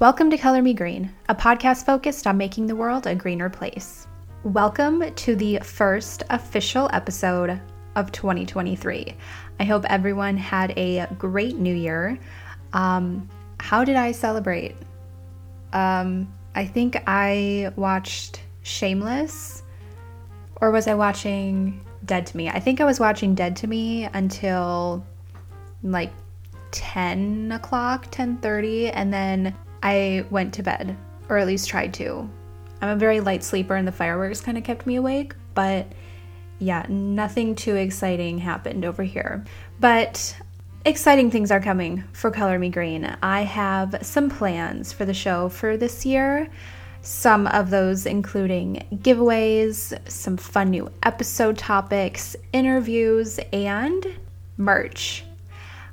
Welcome to Color Me Green, a podcast focused on making the world a greener place. Welcome to the first official episode of 2023. I hope everyone had a great new year. Um, how did I celebrate? Um, I think I watched Shameless, or was I watching Dead to Me? I think I was watching Dead to Me until like 10 o'clock 10.30 and then i went to bed or at least tried to. I'm a very light sleeper and the fireworks kind of kept me awake but yeah nothing too exciting happened over here. But exciting things are coming for color me green. I have some plans for the show for this year. Some of those including giveaways some fun new episode topics interviews and merch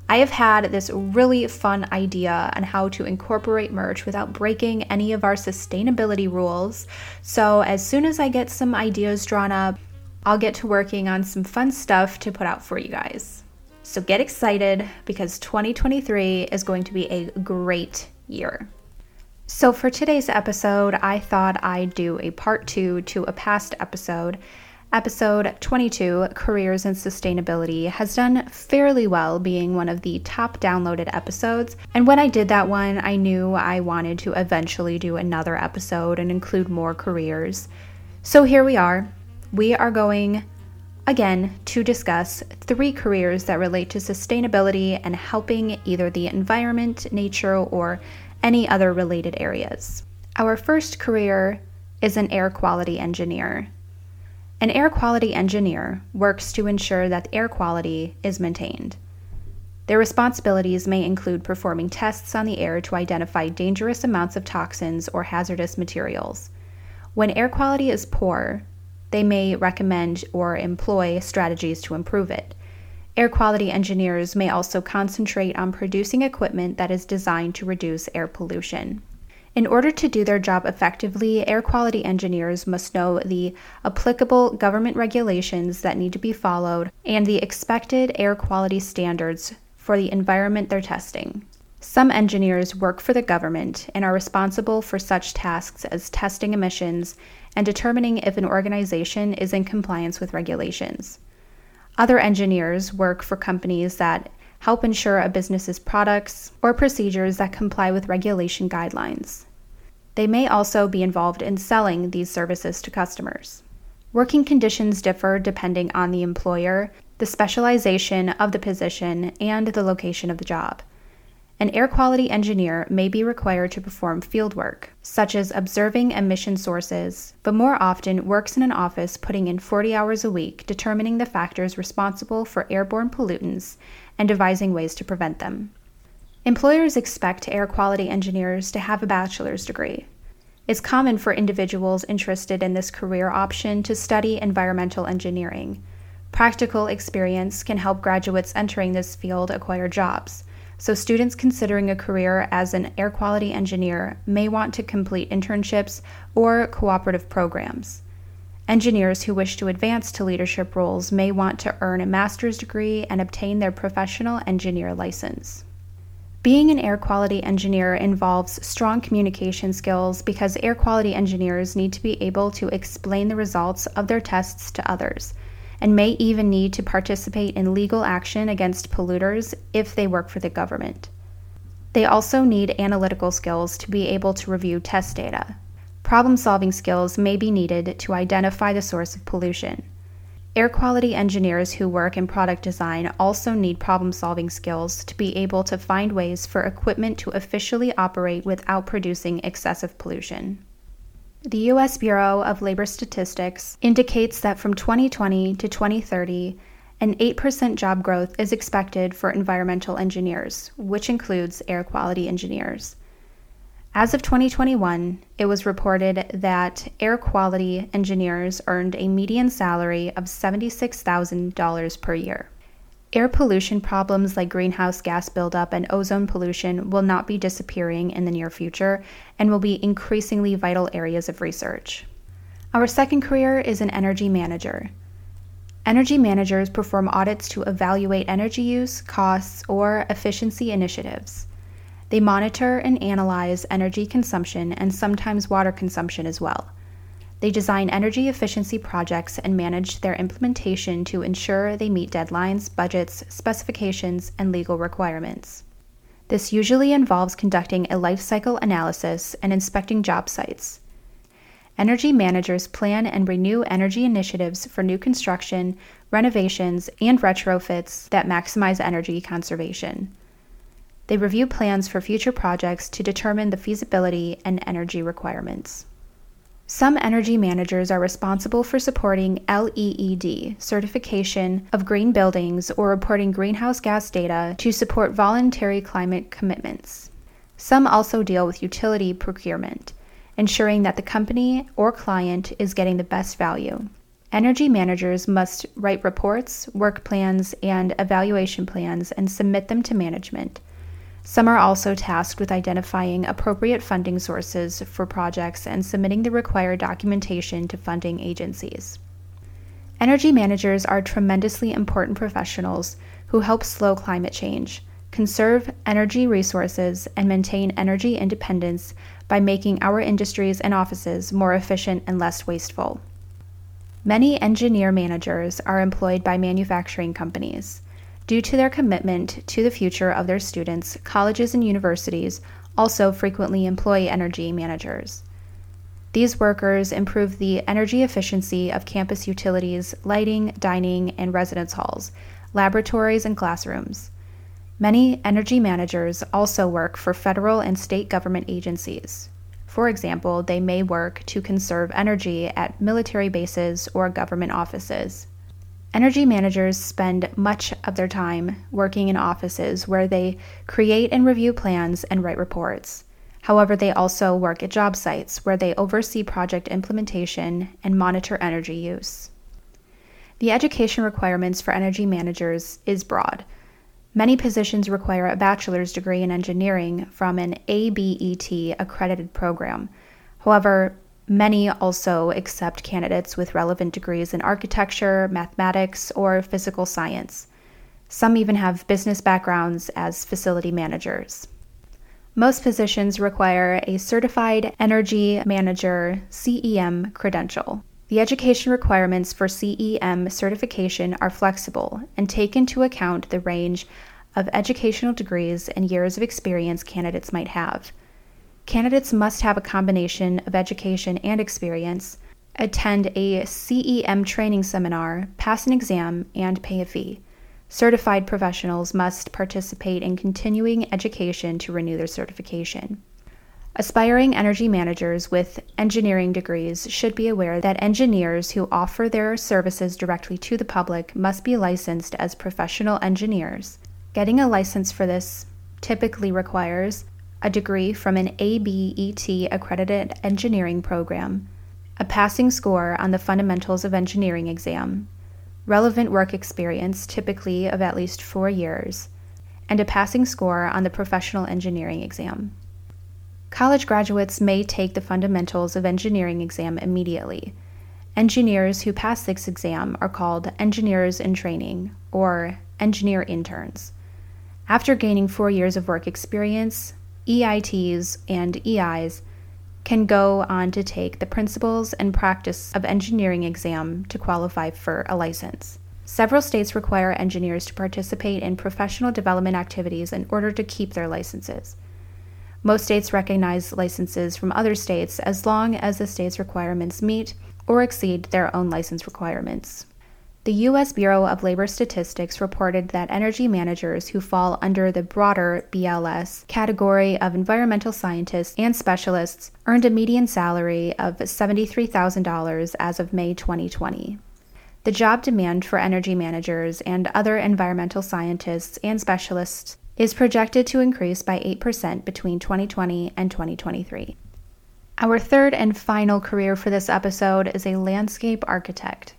I have had this really fun idea on how to incorporate merch without breaking any of our sustainability rules. So, as soon as I get some ideas drawn up, I'll get to working on some fun stuff to put out for you guys. So, get excited because 2023 is going to be a great year. So, for today's episode, I thought I'd do a part two to a past episode Episode 22, Careers and Sustainability, has done fairly well being one of the top downloaded episodes. And when I did that one, I knew I wanted to eventually do another episode and include more careers. So here we are. We are going again to discuss three careers that relate to sustainability and helping either the environment, nature, or any other related areas. Our first career is an air quality engineer. An air quality engineer works to ensure that air quality is maintained. Their responsibilities may include performing tests on the air to identify dangerous amounts of toxins or hazardous materials. When air quality is poor, they may recommend or employ strategies to improve it. Air quality engineers may also concentrate on producing equipment that is designed to reduce air pollution. In order to do their job effectively, air quality engineers must know the applicable government regulations that need to be followed and the expected air quality standards for the environment they're testing. Some engineers work for the government and are responsible for such tasks as testing emissions and determining if an organization is in compliance with regulations. Other engineers work for companies that help ensure a business's products or procedures that comply with regulation guidelines. They may also be involved in selling these services to customers. Working conditions differ depending on the employer, the specialization of the position, and the location of the job. An air quality engineer may be required to perform field work, such as observing emission sources, but more often works in an office putting in 40 hours a week determining the factors responsible for airborne pollutants and devising ways to prevent them. Employers expect air quality engineers to have a bachelor's degree. It's common for individuals interested in this career option to study environmental engineering. Practical experience can help graduates entering this field acquire jobs, so students considering a career as an air quality engineer may want to complete internships or cooperative programs. Engineers who wish to advance to leadership roles may want to earn a master's degree and obtain their professional engineer license. Being an air quality engineer involves strong communication skills because air quality engineers need to be able to explain the results of their tests to others and may even need to participate in legal action against polluters if they work for the government. They also need analytical skills to be able to review test data, Problem solving skills may be needed to identify the source of pollution. Air quality engineers who work in product design also need problem solving skills to be able to find ways for equipment to officially operate without producing excessive pollution. The U.S. Bureau of Labor Statistics indicates that from 2020 to 2030, an 8% job growth is expected for environmental engineers, which includes air quality engineers. As of 2021, it was reported that air quality engineers earned a median salary of $76,000 per year. Air pollution problems like greenhouse gas buildup and ozone pollution will not be disappearing in the near future and will be increasingly vital areas of research. Our second career is an energy manager. Energy managers perform audits to evaluate energy use, costs, or efficiency initiatives. They monitor and analyze energy consumption and sometimes water consumption as well. They design energy efficiency projects and manage their implementation to ensure they meet deadlines, budgets, specifications, and legal requirements. This usually involves conducting a life cycle analysis and inspecting job sites. Energy managers plan and renew energy initiatives for new construction, renovations, and retrofits that maximize energy conservation. They review plans for future projects to determine the feasibility and energy requirements. Some energy managers are responsible for supporting LEED certification of green buildings or reporting greenhouse gas data to support voluntary climate commitments. Some also deal with utility procurement, ensuring that the company or client is getting the best value. Energy managers must write reports, work plans, and evaluation plans and submit them to management. Some are also tasked with identifying appropriate funding sources for projects and submitting the required documentation to funding agencies. Energy managers are tremendously important professionals who help slow climate change, conserve energy resources, and maintain energy independence by making our industries and offices more efficient and less wasteful. Many engineer managers are employed by manufacturing companies. Due to their commitment to the future of their students, colleges and universities also frequently employ energy managers. These workers improve the energy efficiency of campus utilities, lighting, dining, and residence halls, laboratories, and classrooms. Many energy managers also work for federal and state government agencies. For example, they may work to conserve energy at military bases or government offices. Energy managers spend much of their time working in offices where they create and review plans and write reports. However, they also work at job sites where they oversee project implementation and monitor energy use. The education requirements for energy managers is broad. Many positions require a bachelor's degree in engineering from an ABET accredited program. However, Many also accept candidates with relevant degrees in architecture, mathematics, or physical science. Some even have business backgrounds as facility managers. Most positions require a Certified Energy Manager CEM credential. The education requirements for CEM certification are flexible and take into account the range of educational degrees and years of experience candidates might have. Candidates must have a combination of education and experience, attend a CEM training seminar, pass an exam, and pay a fee. Certified professionals must participate in continuing education to renew their certification. Aspiring energy managers with engineering degrees should be aware that engineers who offer their services directly to the public must be licensed as professional engineers. Getting a license for this typically requires a degree from an ABET accredited engineering program, a passing score on the Fundamentals of Engineering exam, relevant work experience, typically of at least four years, and a passing score on the Professional Engineering exam. College graduates may take the Fundamentals of Engineering exam immediately. Engineers who pass this exam are called engineers in training or engineer interns. After gaining four years of work experience, EITs and EIs can go on to take the Principles and Practice of Engineering exam to qualify for a license. Several states require engineers to participate in professional development activities in order to keep their licenses. Most states recognize licenses from other states as long as the state's requirements meet or exceed their own license requirements. The U.S. Bureau of Labor Statistics reported that energy managers who fall under the broader BLS category of environmental scientists and specialists earned a median salary of $73,000 as of May 2020. The job demand for energy managers and other environmental scientists and specialists is projected to increase by 8% between 2020 and 2023. Our third and final career for this episode is a landscape architect.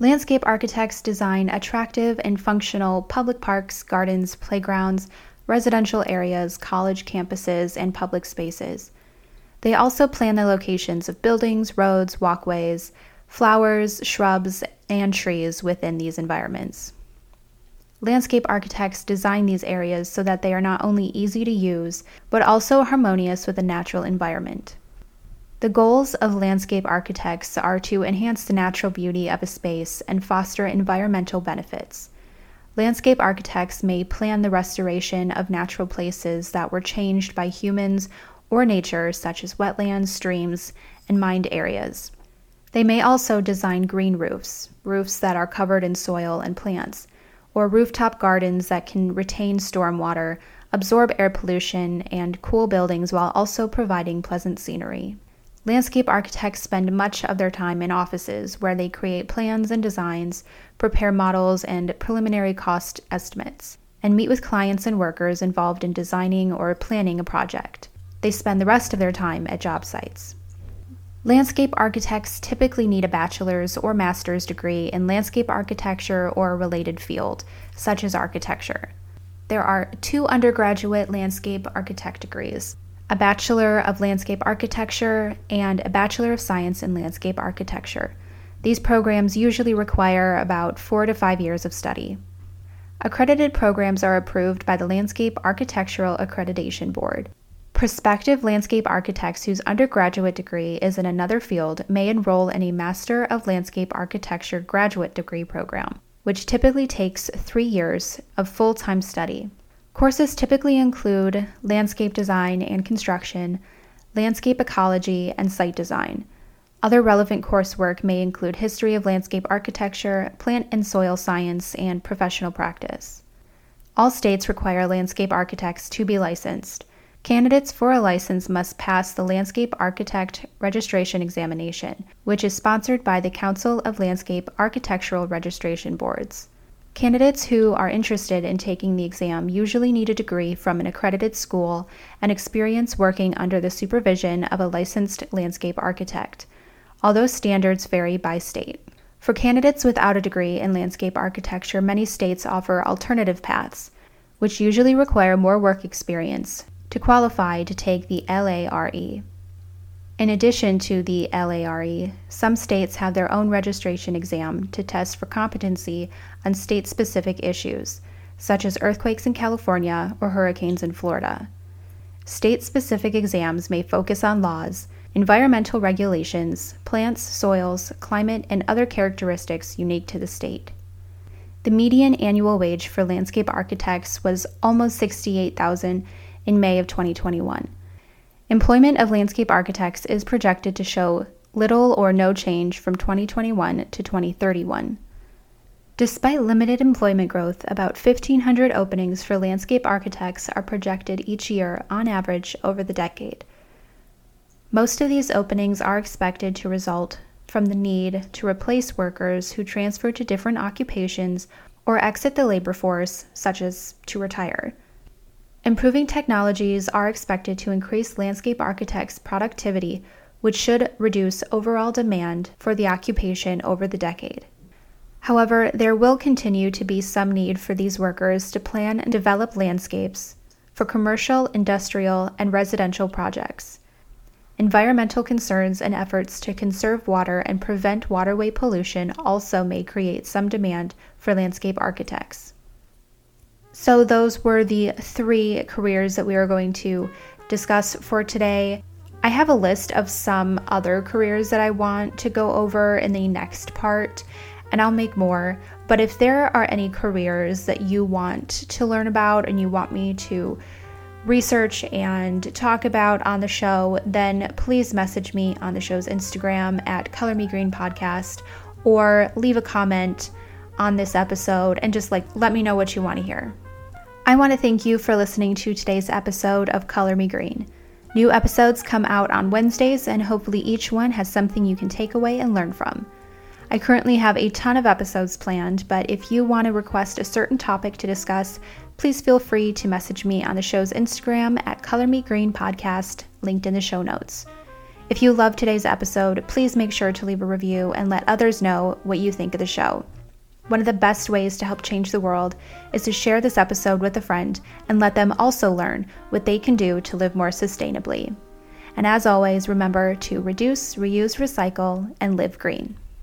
Landscape architects design attractive and functional public parks, gardens, playgrounds, residential areas, college campuses, and public spaces. They also plan the locations of buildings, roads, walkways, flowers, shrubs, and trees within these environments. Landscape architects design these areas so that they are not only easy to use, but also harmonious with the natural environment. The goals of landscape architects are to enhance the natural beauty of a space and foster environmental benefits. Landscape architects may plan the restoration of natural places that were changed by humans or nature, such as wetlands, streams, and mined areas. They may also design green roofs, roofs that are covered in soil and plants, or rooftop gardens that can retain stormwater, absorb air pollution, and cool buildings while also providing pleasant scenery. Landscape architects spend much of their time in offices where they create plans and designs, prepare models and preliminary cost estimates, and meet with clients and workers involved in designing or planning a project. They spend the rest of their time at job sites. Landscape architects typically need a bachelor's or master's degree in landscape architecture or a related field, such as architecture. There are two undergraduate landscape architect degrees a Bachelor of Landscape Architecture and a Bachelor of Science in Landscape Architecture. These programs usually require about four to five years of study. Accredited programs are approved by the Landscape Architectural Accreditation Board. Prospective landscape architects whose undergraduate degree is in another field may enroll in a Master of Landscape Architecture graduate degree program, which typically takes three years of full time study. Courses typically include landscape design and construction, landscape ecology, and site design. Other relevant coursework may include history of landscape architecture, plant and soil science, and professional practice. All states require landscape architects to be licensed. Candidates for a license must pass the Landscape Architect Registration Examination, which is sponsored by the Council of Landscape Architectural Registration Boards. Candidates who are interested in taking the exam usually need a degree from an accredited school and experience working under the supervision of a licensed landscape architect, although standards vary by state. For candidates without a degree in landscape architecture, many states offer alternative paths, which usually require more work experience to qualify to take the LARE. In addition to the LARE, some states have their own registration exam to test for competency on state specific issues, such as earthquakes in California or hurricanes in Florida. State specific exams may focus on laws, environmental regulations, plants, soils, climate, and other characteristics unique to the state. The median annual wage for landscape architects was almost 68,000 in May of 2021. Employment of landscape architects is projected to show little or no change from 2021 to 2031. Despite limited employment growth, about 1,500 openings for landscape architects are projected each year on average over the decade. Most of these openings are expected to result from the need to replace workers who transfer to different occupations or exit the labor force, such as to retire. Improving technologies are expected to increase landscape architects' productivity, which should reduce overall demand for the occupation over the decade. However, there will continue to be some need for these workers to plan and develop landscapes for commercial, industrial, and residential projects. Environmental concerns and efforts to conserve water and prevent waterway pollution also may create some demand for landscape architects. So, those were the three careers that we are going to discuss for today. I have a list of some other careers that I want to go over in the next part, and I'll make more. But if there are any careers that you want to learn about and you want me to research and talk about on the show, then please message me on the show's Instagram at Color Me Green Podcast or leave a comment on this episode and just like let me know what you want to hear. I want to thank you for listening to today's episode of Color Me Green. New episodes come out on Wednesdays, and hopefully, each one has something you can take away and learn from. I currently have a ton of episodes planned, but if you want to request a certain topic to discuss, please feel free to message me on the show's Instagram at Color Me Green Podcast, linked in the show notes. If you love today's episode, please make sure to leave a review and let others know what you think of the show. One of the best ways to help change the world is to share this episode with a friend and let them also learn what they can do to live more sustainably. And as always, remember to reduce, reuse, recycle, and live green.